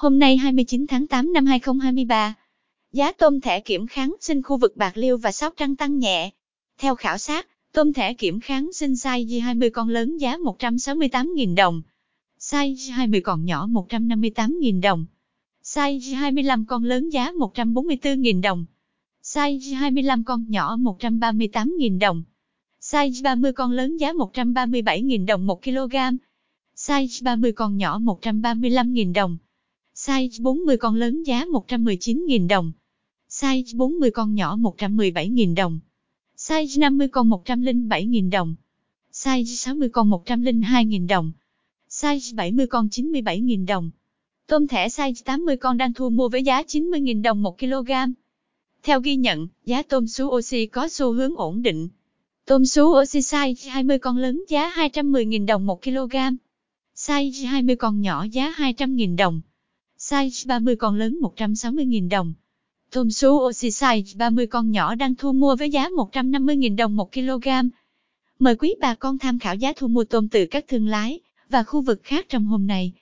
Hôm nay 29 tháng 8 năm 2023, giá tôm thẻ kiểm kháng sinh khu vực Bạc Liêu và Sóc Trăng tăng nhẹ. Theo khảo sát, tôm thẻ kiểm kháng sinh size 20 con lớn giá 168.000 đồng, size 20 con nhỏ 158.000 đồng, size 25 con lớn giá 144.000 đồng, size 25 con nhỏ 138.000 đồng, size 30 con lớn giá 137.000 đồng 1 kg, size 30 con nhỏ 135.000 đồng. Size 40 con lớn giá 119.000 đồng. Size 40 con nhỏ 117.000 đồng. Size 50 con 107.000 đồng. Size 60 con 102.000 đồng. Size 70 con 97.000 đồng. Tôm thẻ size 80 con đang thu mua với giá 90.000 đồng 1 kg. Theo ghi nhận, giá tôm sú oxy có xu hướng ổn định. Tôm sú oxy size 20 con lớn giá 210.000 đồng 1 kg. Size 20 con nhỏ giá 200.000 đồng size 30 con lớn 160.000 đồng. Tôm sú oxy size 30 con nhỏ đang thu mua với giá 150.000 đồng 1 kg. Mời quý bà con tham khảo giá thu mua tôm từ các thương lái và khu vực khác trong hôm nay.